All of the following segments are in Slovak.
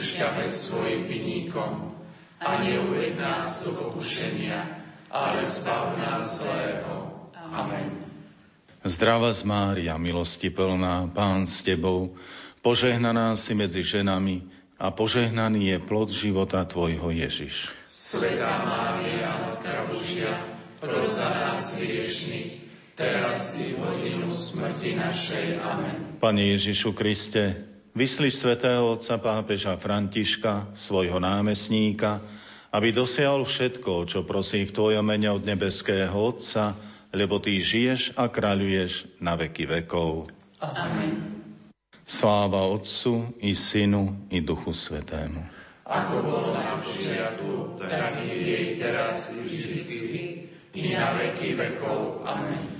odpúšťame svojim vinníkom a neuved nás do pokušenia, ale zbav nás zlého. Amen. Zdrava z Mária, milosti plná, Pán s Tebou, požehnaná si medzi ženami a požehnaný je plod života Tvojho Ježiš. Svetá Mária, Matka Božia, pros za nás hriešných, teraz i v hodinu smrti našej. Amen. Pane Ježišu Kriste, vyslíš svätého otca pápeža Františka, svojho námestníka, aby dosiahol všetko, čo prosí v Tvojom mene od nebeského Otca, lebo Ty žiješ a kráľuješ na veky vekov. Amen. Sláva Otcu i Synu i Duchu Svetému. Ako bolo na počiatku, tak i jej teraz i vždycky, i na veky vekov. Amen.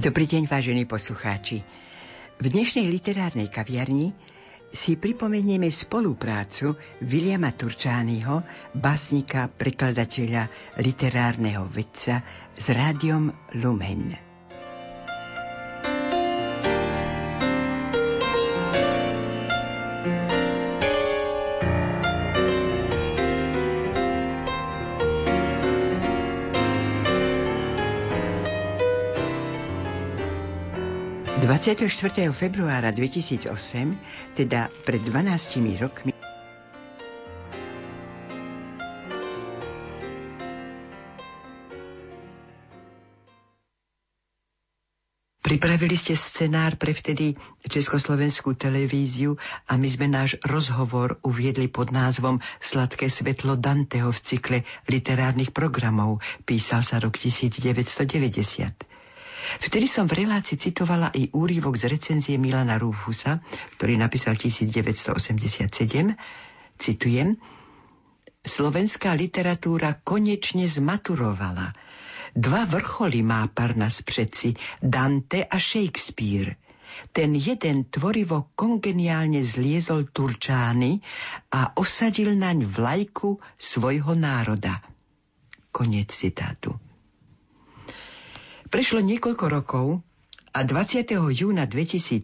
Dobrý deň, vážení poslucháči. V dnešnej literárnej kaviarni si pripomenieme spoluprácu Viliama Turčányho, básnika, prekladateľa, literárneho vedca s rádiom Lumen. 24. februára 2008, teda pred 12 rokmi, Pripravili ste scenár pre vtedy Československú televíziu a my sme náš rozhovor uviedli pod názvom Sladké svetlo Danteho v cykle literárnych programov. Písal sa rok 1990. Vtedy som v relácii citovala i úrivok z recenzie Milana Rufusa, ktorý napísal 1987. Citujem, Slovenská literatúra konečne zmaturovala. Dva vrcholy má Parnas přeci, Dante a Shakespeare. Ten jeden tvorivo kongeniálne zliezol Turčány a osadil naň vlajku svojho národa. Koniec citátu. Prešlo niekoľko rokov a 20. júna 2007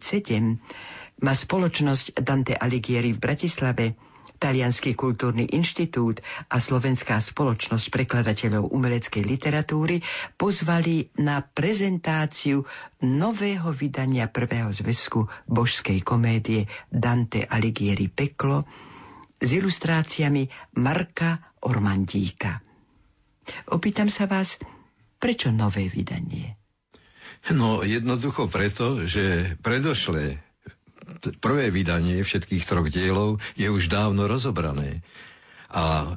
má spoločnosť Dante Alighieri v Bratislave Talianský kultúrny inštitút a Slovenská spoločnosť prekladateľov umeleckej literatúry pozvali na prezentáciu nového vydania prvého zväzku božskej komédie Dante Alighieri Peklo s ilustráciami Marka Ormandíka. Opýtam sa vás, Prečo nové vydanie? No jednoducho preto, že predošlé prvé vydanie všetkých troch dielov je už dávno rozobrané. A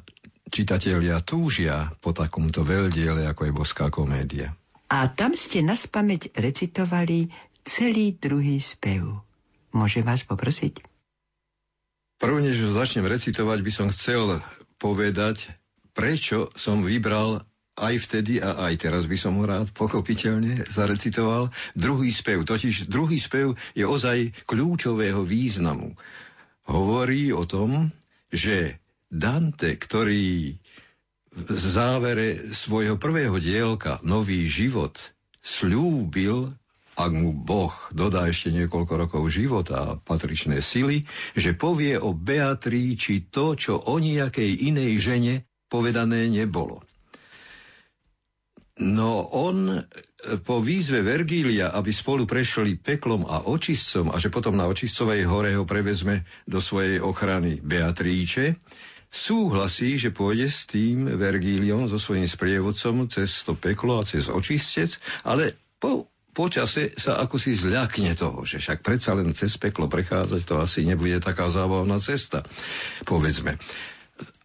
čitatelia túžia po takomto veľdiele, ako je Boská komédia. A tam ste na spameť recitovali celý druhý spev. Môžem vás poprosiť? Prvne, než začnem recitovať, by som chcel povedať, prečo som vybral aj vtedy a aj teraz by som ho rád pochopiteľne zarecitoval. Druhý spev, totiž druhý spev je ozaj kľúčového významu. Hovorí o tom, že Dante, ktorý v závere svojho prvého dielka Nový život slúbil, ak mu Boh dodá ešte niekoľko rokov života a patričné sily, že povie o Beatríči to, čo o nejakej inej žene povedané nebolo. No on e, po výzve Vergília, aby spolu prešli peklom a očistcom a že potom na očistcovej hore ho prevezme do svojej ochrany Beatríče, súhlasí, že pôjde s tým Vergíliom, so svojím sprievodcom cez to peklo a cez očistec, ale po počase sa ako si zľakne toho, že však predsa len cez peklo prechádzať to asi nebude taká zábavná cesta, povedzme.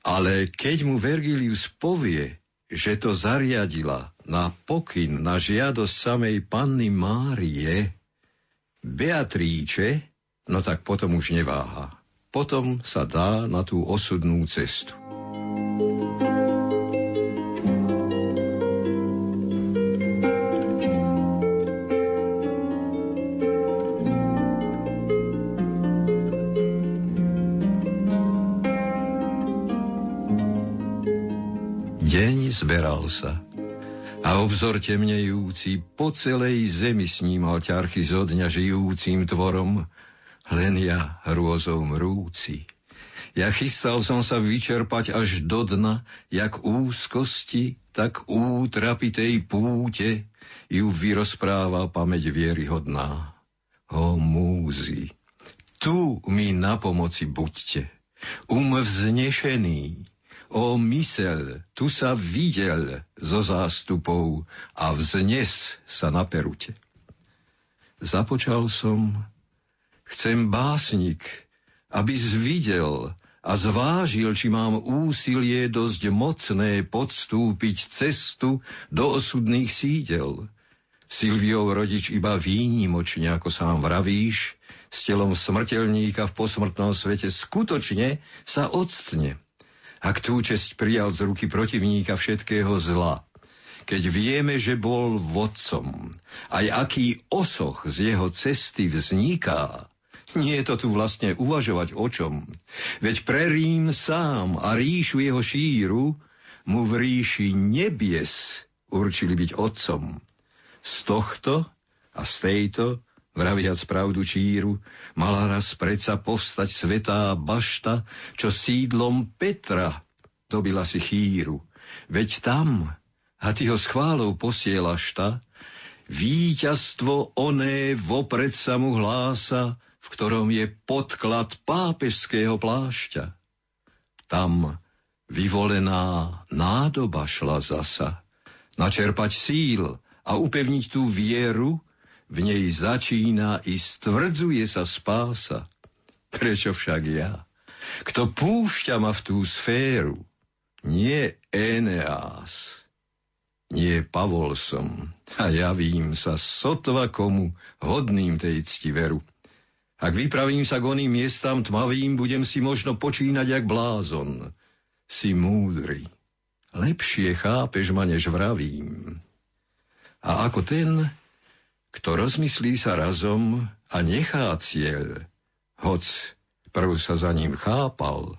Ale keď mu Vergilius povie, že to zariadila na pokyn, na žiadosť samej panny Márie, Beatríče, no tak potom už neváha. Potom sa dá na tú osudnú cestu. Zberal sa a obzor temnejúci po celej zemi snímal ťarchy zo dňa žijúcim tvorom, len ja hrôzou mrúci. Ja chystal som sa vyčerpať až do dna, jak úzkosti, tak útrapitej púte ju vyrozpráva pamäť vieryhodná. O múzy, tu mi na pomoci buďte, um vznešený, O mysel, tu sa videl zo zástupov a vznes sa na perute. Započal som, chcem básnik, aby zvidel a zvážil, či mám úsilie dosť mocné podstúpiť cestu do osudných sídel. Silviov rodič iba výnimočne, ako sám vravíš, s telom smrteľníka v posmrtnom svete skutočne sa odstne ak tú česť prijal z ruky protivníka všetkého zla, keď vieme, že bol vodcom, aj aký osoch z jeho cesty vzniká, nie je to tu vlastne uvažovať o čom. Veď pre Rím sám a ríšu jeho šíru mu v ríši nebies určili byť otcom. Z tohto a z tejto Vraviac pravdu číru, mala raz predsa povstať svetá bašta, čo sídlom Petra dobila si chýru. Veď tam, a ty ho schválou posielaš ta, víťazstvo oné vopred sa mu hlása, v ktorom je podklad pápežského plášťa. Tam vyvolená nádoba šla zasa, načerpať síl a upevniť tú vieru, v nej začína i stvrdzuje sa spása. Prečo však ja? Kto púšťa ma v tú sféru? Nie Eneás, nie Pavol som a javím sa sotva komu hodným tej ctiveru. Ak vypravím sa k oným miestam tmavým, budem si možno počínať jak blázon. Si múdry, lepšie chápeš ma, než vravím. A ako ten, kto rozmyslí sa razom a nechá cieľ, hoc prv sa za ním chápal,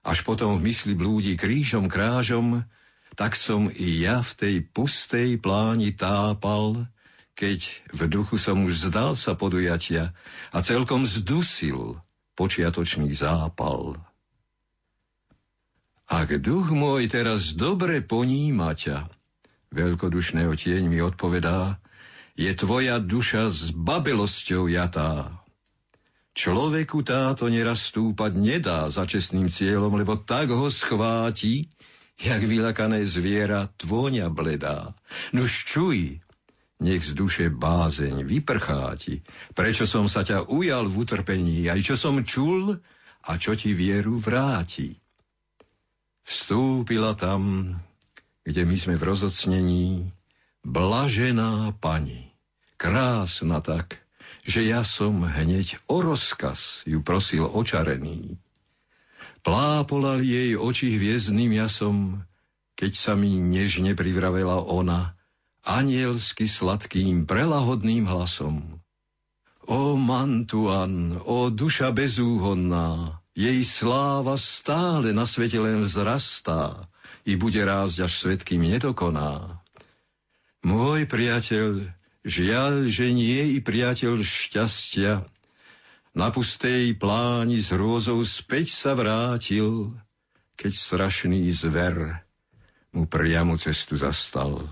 až potom v mysli blúdi krížom krážom, tak som i ja v tej pustej pláni tápal, keď v duchu som už zdal sa podujatia a celkom zdusil počiatočný zápal. Ak duch môj teraz dobre poníma ťa, veľkodušného tieň mi odpovedá, je tvoja duša s babelosťou jatá. Človeku táto neraz stúpať nedá za čestným cieľom, lebo tak ho schváti, jak vylakané zviera tvôňa bledá. Nuž čuj, nech z duše bázeň vyprchá ti, prečo som sa ťa ujal v utrpení, aj čo som čul a čo ti vieru vráti. Vstúpila tam, kde my sme v rozocnení, Blažená pani, krásna tak, že ja som hneď o rozkaz ju prosil očarený. Plápolal jej oči hviezdným jasom, keď sa mi nežne privravela ona, anielsky sladkým, prelahodným hlasom. O Mantuan, o duša bezúhodná, jej sláva stále na svete len vzrastá i bude rásť, až svetkým nedokoná. Môj priateľ, žiaľ, že nie i priateľ šťastia, na pustej pláni s hrôzou späť sa vrátil, keď strašný zver mu priamu cestu zastal.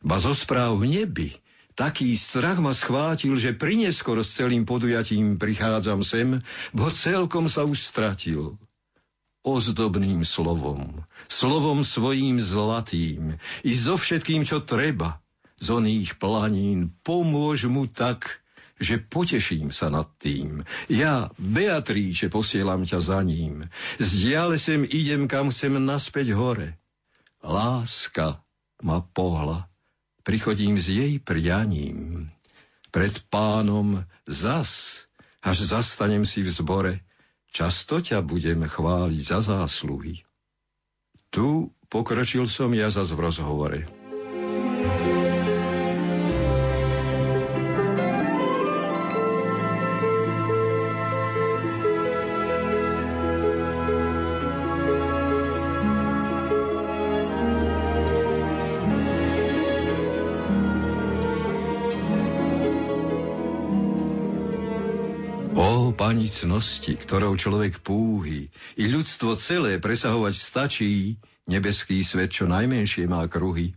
Ba zo správ v nebi taký strach ma schvátil, že prineskoro s celým podujatím prichádzam sem, bo celkom sa už stratil ozdobným slovom, slovom svojím zlatým i so všetkým, čo treba z oných planín, pomôž mu tak, že poteším sa nad tým. Ja, Beatríče, posielam ťa za ním. Z diale sem idem, kam chcem naspäť hore. Láska ma pohla, prichodím s jej prianím. Pred pánom zas, až zastanem si v zbore, Často ťa budem chváliť za zásluhy. Tu pokročil som ja zas v rozhovore. Panicnosti, ktorou človek púhy, i ľudstvo celé presahovať stačí, nebeský svet čo najmenšie má kruhy.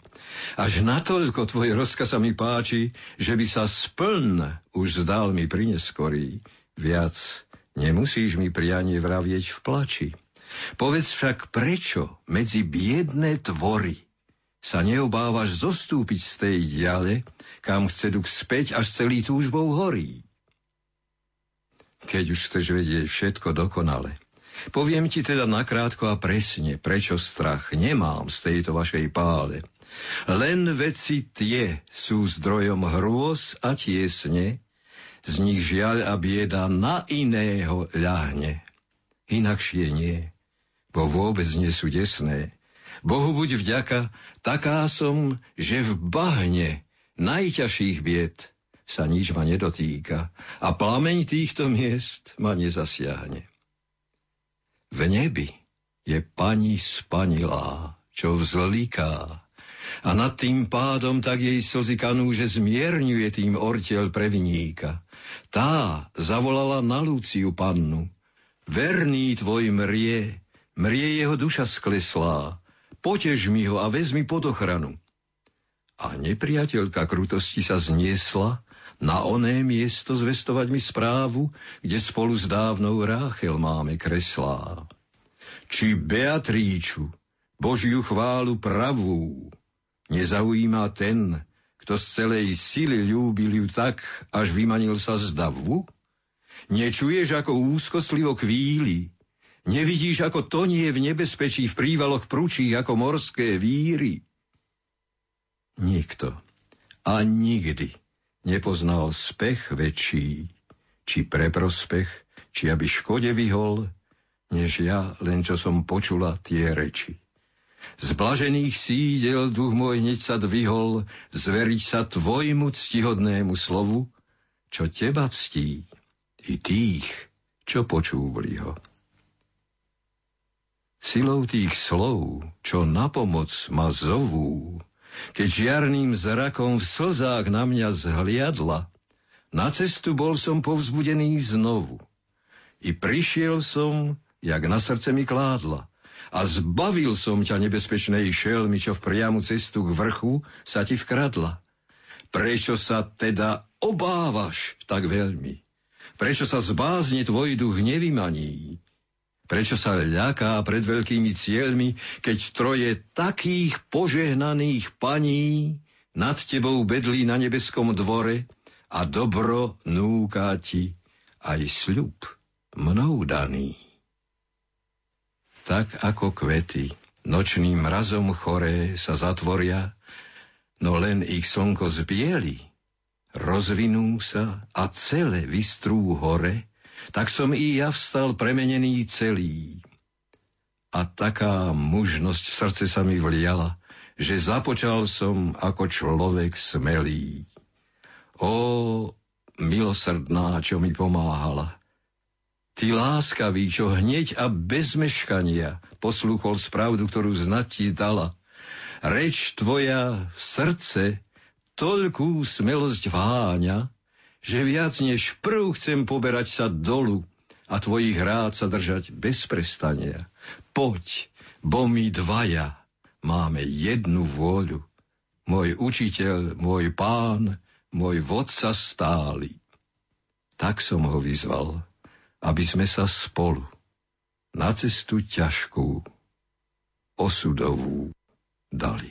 Až natoľko tvoj rozkaz sa mi páči, že by sa spln už zdal mi prineskorý. Viac nemusíš mi prianie vravieť v plači. Povedz však prečo medzi biedné tvory sa neobávaš zostúpiť z tej diale, kam chce duch späť, až celý túžbou horí keď už chceš vedieť všetko dokonale. Poviem ti teda nakrátko a presne, prečo strach nemám z tejto vašej pále. Len veci tie sú zdrojom hrôz a tiesne, z nich žiaľ a bieda na iného ľahne. Inakšie nie, bo vôbec nie sú desné. Bohu buď vďaka, taká som, že v bahne najťažších bied – sa nič ma nedotýka a plameň týchto miest ma nezasiahne. V nebi je pani spanilá, čo vzliká a nad tým pádom tak jej slzy kanú, že zmierňuje tým ortiel previníka. Tá zavolala na Luciu pannu. Verný tvoj mrie, mrie jeho duša skleslá. Potež mi ho a vezmi pod ochranu. A nepriateľka krutosti sa zniesla na oné miesto zvestovať mi správu, kde spolu s dávnou Ráchel máme kreslá. Či Beatríču, Božiu chválu pravú, nezaujíma ten, kto z celej sily ľúbil ju tak, až vymanil sa z davu? Nečuješ, ako úzkostlivo kvíli, nevidíš, ako tonie v nebezpečí v prívaloch prúčí ako morské víry? Nikto a nikdy nepoznal spech väčší, či pre prospech, či aby škode vyhol, než ja, len čo som počula tie reči. Z blažených sídel duch môj hneď sa dvihol, zveriť sa tvojmu ctihodnému slovu, čo teba ctí, i tých, čo počúvali ho. Silou tých slov, čo na pomoc ma zovú, keď žiarným zrakom v slzách na mňa zhliadla, na cestu bol som povzbudený znovu. I prišiel som, jak na srdce mi kládla, a zbavil som ťa nebezpečnej šelmy, čo v priamu cestu k vrchu sa ti vkradla. Prečo sa teda obávaš tak veľmi? Prečo sa zbázne tvoj duch nevymaní? Prečo sa ľaká pred veľkými cieľmi, keď troje takých požehnaných paní nad tebou bedlí na nebeskom dvore a dobro núká ti aj sľub mnou daný. Tak ako kvety nočným mrazom choré sa zatvoria, no len ich slnko zbieli, rozvinú sa a celé vystrú hore, tak som i ja vstal premenený celý. A taká mužnosť v srdce sa mi vliala, že započal som ako človek smelý. O, milosrdná, čo mi pomáhala. Ty láskavý, čo hneď a bez meškania poslúchol spravdu, ktorú znať ti dala. Reč tvoja v srdce toľkú smelosť váňa, že viac než prv chcem poberať sa dolu a tvojich rád sa držať bez prestania. Poď, bo my dvaja máme jednu vôľu. Môj učiteľ, môj pán, môj vodca stály. Tak som ho vyzval, aby sme sa spolu na cestu ťažkú, osudovú dali.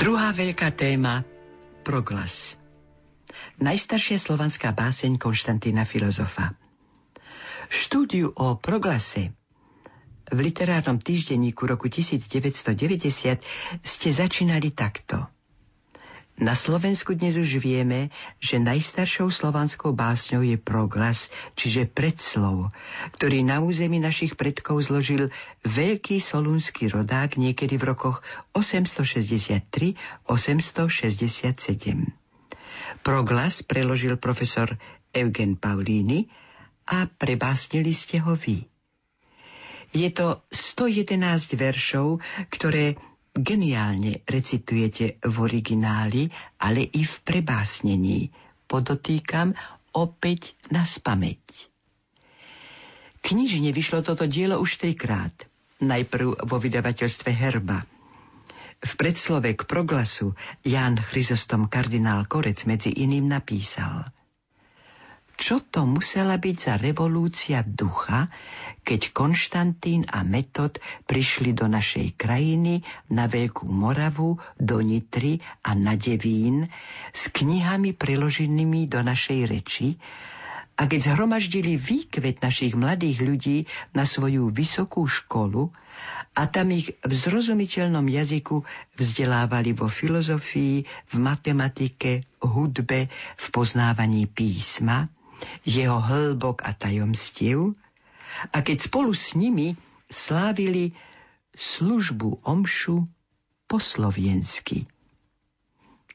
Druhá veľká téma proglas. Najstaršia slovanská báseň Konštantína Filozofa. Štúdiu o proglase v literárnom týždenníku roku 1990 ste začínali takto – na Slovensku dnes už vieme, že najstaršou slovanskou básňou je proglas, čiže predslov, ktorý na území našich predkov zložil veľký solúnsky rodák niekedy v rokoch 863-867. Proglas preložil profesor Eugen Paulini a prebásnili ste ho vy. Je to 111 veršov, ktoré Geniálne recitujete v origináli, ale i v prebásnení. Podotýkam opäť na spameť. Knižne vyšlo toto dielo už trikrát. Najprv vo vydavateľstve Herba. V predslove k proglasu Jan Chryzostom kardinál Korec medzi iným napísal – čo to musela byť za revolúcia ducha, keď Konštantín a Metod prišli do našej krajiny na Veľkú Moravu, do Nitry a na Devín s knihami preloženými do našej reči? A keď zhromaždili výkvet našich mladých ľudí na svoju vysokú školu a tam ich v zrozumiteľnom jazyku vzdelávali vo filozofii, v matematike, hudbe, v poznávaní písma, jeho hĺbok a tajomstiev, a keď spolu s nimi slávili službu omšu po sloviensky.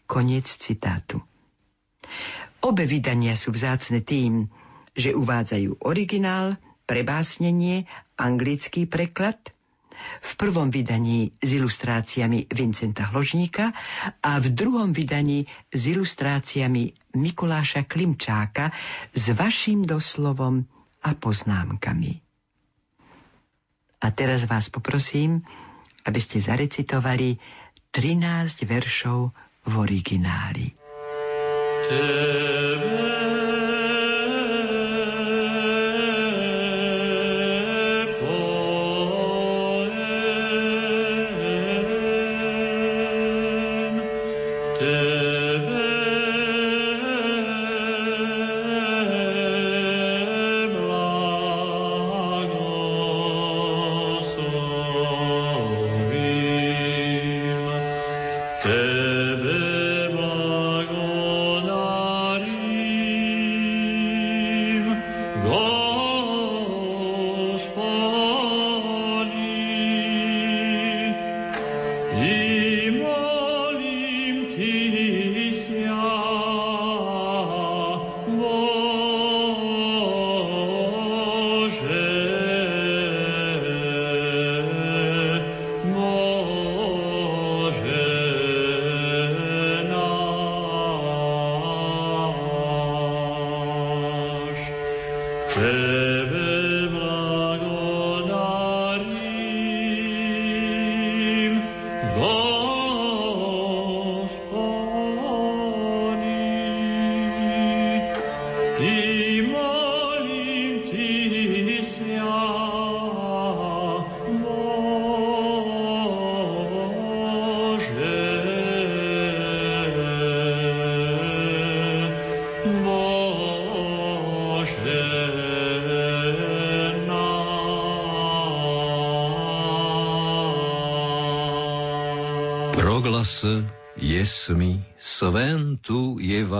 Koniec citátu. Obe vydania sú vzácne tým, že uvádzajú originál, prebásnenie, anglický preklad, v prvom vydaní s ilustráciami Vincenta Hložníka a v druhom vydaní s ilustráciami Mikuláša Klimčáka s vašim doslovom a poznámkami. A teraz vás poprosím, aby ste zarecitovali 13 veršov v origináli. Tebe Till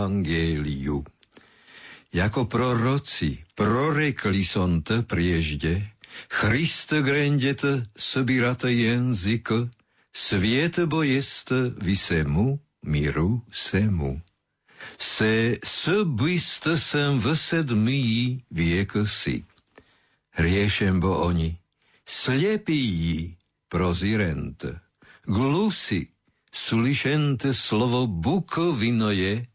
evangeliu. Jako proroci prorekli som te priežde, Christe grendete собирате язык, света боеста висему, миру сему. Се собиста sem v sedmí vieko si. Riešem bo oni, slepí prozirente, glusi slyšente slovo bukovino je,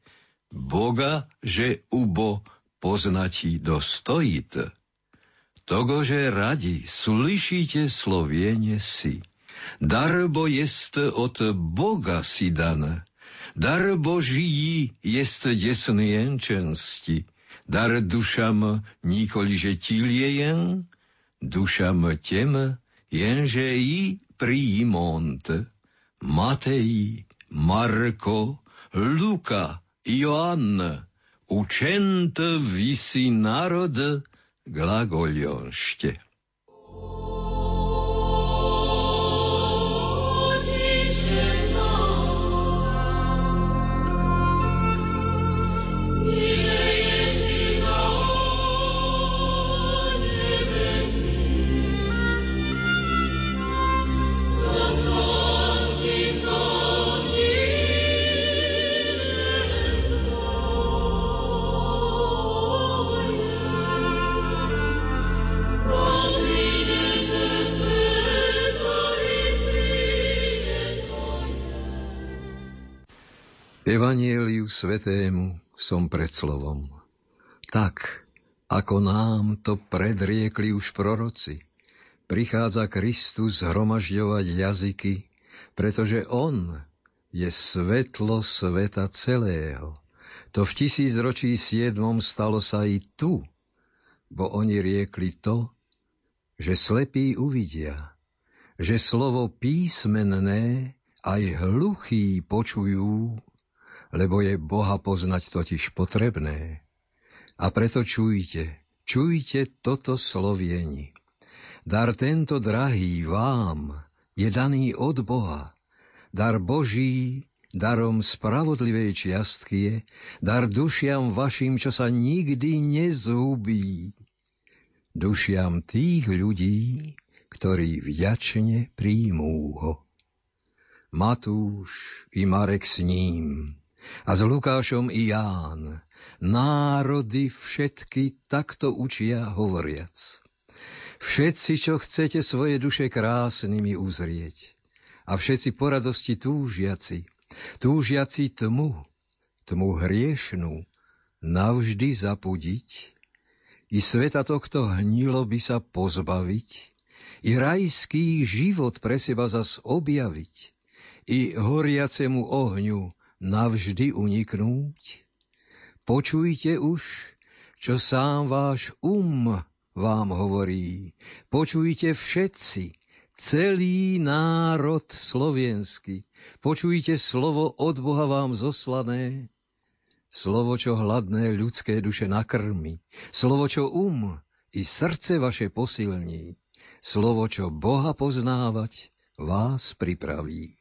Boga, že ubo poznatí dostojit. Togo, že radi slyšíte sloviene si. Darbo jest od Boga si dan. Dar Boží jest desnienčensti. Dar dušam nikoliže tiliejen, dušam tem, jenže i príjmont. Matej, Marko, Luka, Ioan, učent visi narod glagolionšte. Svetému som pred slovom. Tak, ako nám to predriekli už proroci, prichádza Kristus zhromažďovať jazyky, pretože On je svetlo sveta celého. To v tisícročí siedmom stalo sa i tu, bo oni riekli to, že slepí uvidia, že slovo písmenné aj hluchí počujú lebo je Boha poznať totiž potrebné. A preto čujte, čujte toto slovieni. Dar tento drahý vám je daný od Boha. Dar Boží darom spravodlivej čiastky je, dar dušiam vašim, čo sa nikdy nezhubí. Dušiam tých ľudí, ktorí vďačne príjmú ho. Matúš i Marek s ním, a s Lukášom i Ján, národy všetky takto učia hovoriac. Všetci, čo chcete svoje duše krásnymi uzrieť, a všetci po radosti túžiaci, túžiaci tmu, tmu hriešnú, navždy zapudiť, i sveta tohto hnilo by sa pozbaviť, i rajský život pre seba zas objaviť, i horiacemu ohňu navždy uniknúť? Počujte už, čo sám váš um vám hovorí. Počujte všetci, celý národ slovenský. Počujte slovo od Boha vám zoslané. Slovo, čo hladné ľudské duše nakrmi. Slovo, čo um i srdce vaše posilní. Slovo, čo Boha poznávať vás pripraví.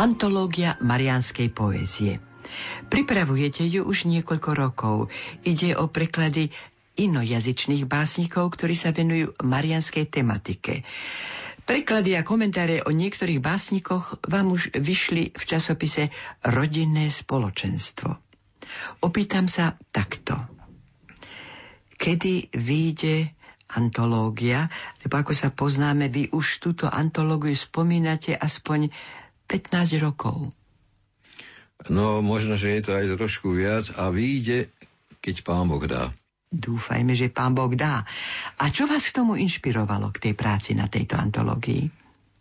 Antológia marianskej poézie. Pripravujete ju už niekoľko rokov. Ide o preklady inojazyčných básnikov, ktorí sa venujú marianskej tematike. Preklady a komentáre o niektorých básnikoch vám už vyšli v časopise Rodinné spoločenstvo. Opýtam sa takto. Kedy vyjde antológia, lebo ako sa poznáme, vy už túto antológiu spomínate aspoň 15 rokov. No, možno, že je to aj trošku viac a vyjde, keď pán Boh dá. Dúfajme, že pán Boh dá. A čo vás k tomu inšpirovalo, k tej práci na tejto antológii?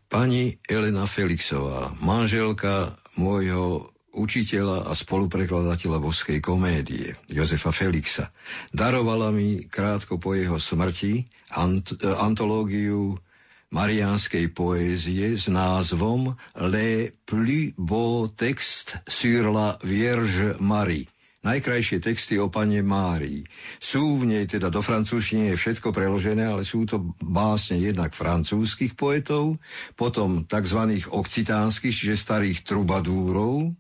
Pani Elena Felixová, manželka môjho učiteľa a spoluprekladateľa boskej komédie, Jozefa Felixa, darovala mi krátko po jeho smrti ant- antológiu mariánskej poézie s názvom Les plus beaux textes sur la Vierge Marie. Najkrajšie texty o pane Márii. Sú v nej, teda do francúzštiny je všetko preložené, ale sú to básne jednak francúzskych poetov, potom tzv. okcitánskych, čiže starých trubadúrov,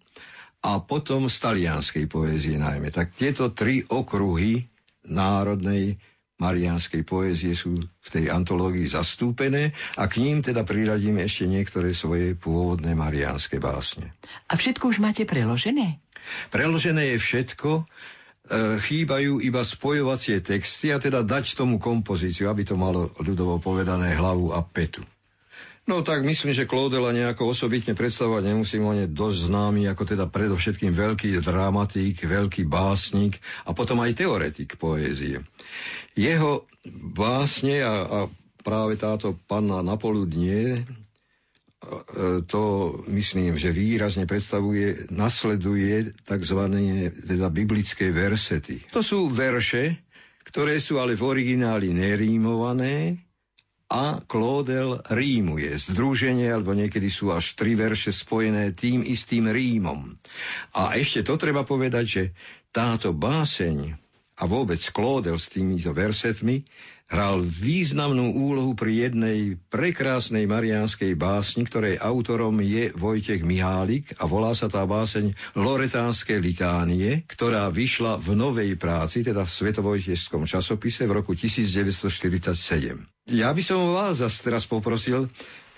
a potom z talianskej poézie najmä. Tak tieto tri okruhy národnej mariánskej poézie sú v tej antológii zastúpené a k ním teda priradíme ešte niektoré svoje pôvodné mariánske básne. A všetko už máte preložené? Preložené je všetko, e, chýbajú iba spojovacie texty a teda dať tomu kompozíciu, aby to malo ľudovo povedané hlavu a petu. No tak myslím, že Klódela nejako osobitne predstavovať nemusím, on je dosť známy ako teda predovšetkým veľký dramatík, veľký básnik a potom aj teoretik poézie. Jeho básne a, a práve táto panna na poludnie to myslím, že výrazne predstavuje, nasleduje tzv. Teda biblické versety. To sú verše, ktoré sú ale v origináli nerímované, a Klódel rímuje. Združenie, alebo niekedy sú až tri verše spojené tým istým rímom. A ešte to treba povedať, že táto báseň a vôbec Klódel s týmito versetmi hral významnú úlohu pri jednej prekrásnej mariánskej básni, ktorej autorom je Vojtech Mihálik a volá sa tá báseň Loretánske litánie, ktorá vyšla v novej práci, teda v Svetovojtešskom časopise v roku 1947. Ja by som vás zase teraz poprosil,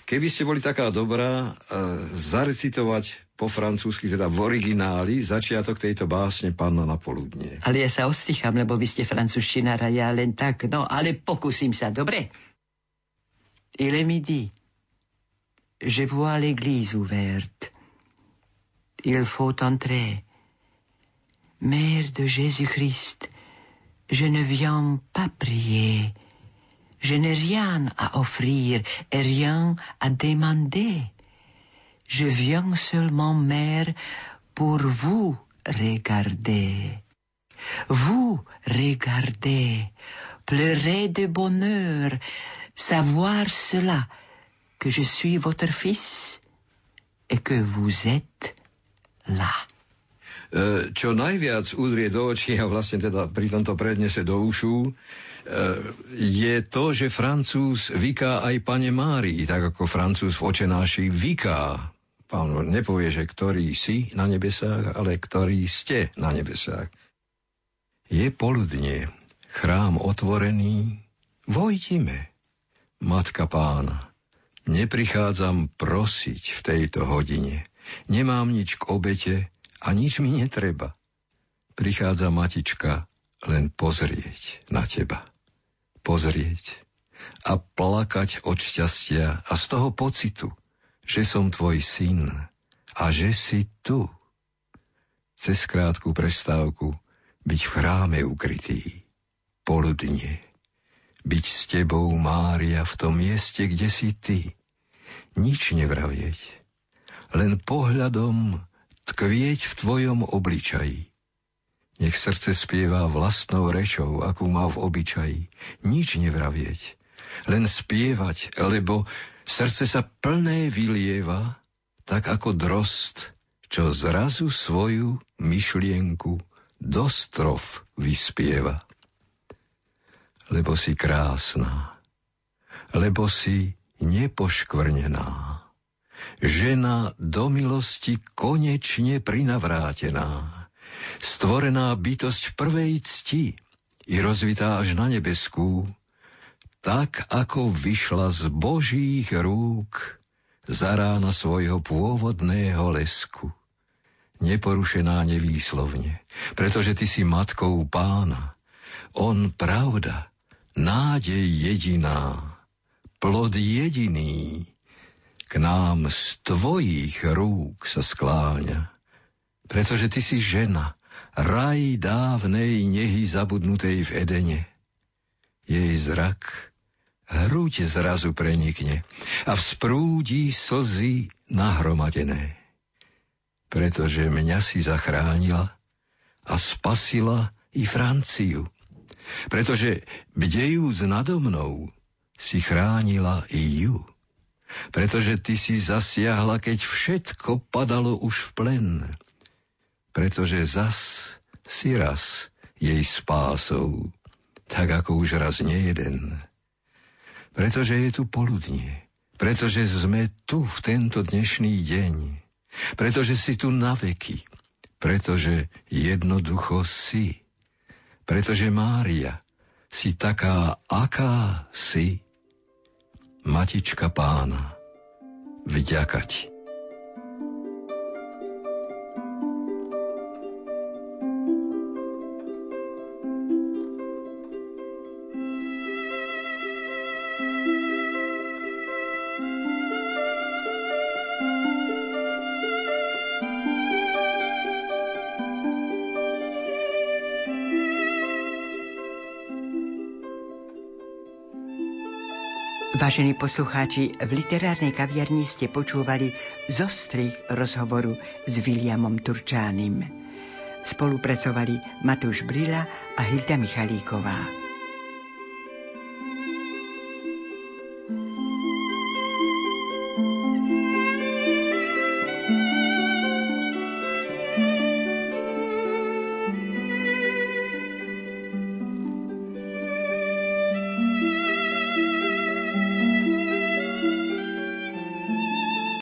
keby ste boli taká dobrá, e, zarecitovať po francúzsky, teda v origináli, začiatok tejto básne Panna na poludnie. Ale ja sa ostýcham, lebo vy ste francúzštinára, ja len tak, no, ale pokúsim sa, dobre? Il est midi. Je vois l'église ouverte. Il faut entrer. Mère de Jésus-Christ, je ne viens pas prier. Je n'ai rien à offrir et rien à demander. Je viens seulement, mère, pour vous regarder. Vous regarder, pleurer de bonheur, savoir cela, que je suis votre fils et que vous êtes là. Je to, že Francúz vyká aj pane Márii, tak ako Francúz v očenáši vyká Pán nepovie, že ktorý si na nebesách, ale ktorý ste na nebesách. Je poludnie, chrám otvorený, vojdime, Matka pána. Neprichádzam prosiť v tejto hodine. Nemám nič k obete a nič mi netreba. Prichádza matička len pozrieť na teba. Pozrieť a plakať od šťastia a z toho pocitu – že som tvoj syn a že si tu. Cez krátku prestávku byť v chráme ukrytý, poludnie, byť s tebou, Mária, v tom mieste, kde si ty, nič nevravieť, len pohľadom tkvieť v tvojom obličaji. Nech srdce spieva vlastnou rečou, akú má v obyčaji, nič nevravieť, len spievať, lebo Srdce sa plné vylieva, tak ako drost, čo zrazu svoju myšlienku do strov vyspieva. Lebo si krásna, lebo si nepoškvrnená, žena do milosti konečne prinavrátená, stvorená bytosť prvej cti i rozvitá až na nebeskú, tak ako vyšla z božích rúk za rána svojho pôvodného lesku. Neporušená nevýslovne, pretože ty si matkou pána. On pravda, nádej jediná, plod jediný, k nám z tvojich rúk sa skláňa. Pretože ty si žena, raj dávnej nehy zabudnutej v Edene. Jej zrak hruď zrazu prenikne a vzprúdi slzy nahromadené. Pretože mňa si zachránila a spasila i Franciu. Pretože bdejúc nado mnou si chránila i ju. Pretože ty si zasiahla, keď všetko padalo už v plen. Pretože zas si raz jej spásou, tak ako už raz nejeden. jeden pretože je tu poludnie, pretože sme tu v tento dnešný deň, pretože si tu na veky, pretože jednoducho si, pretože Mária, si taká, aká si, Matička pána, vďaka ti. Vážení poslucháči, v literárnej kaviarni ste počúvali zostrých rozhovoru s Williamom Turčánim. Spolupracovali Matúš Brila a Hilda Michalíková.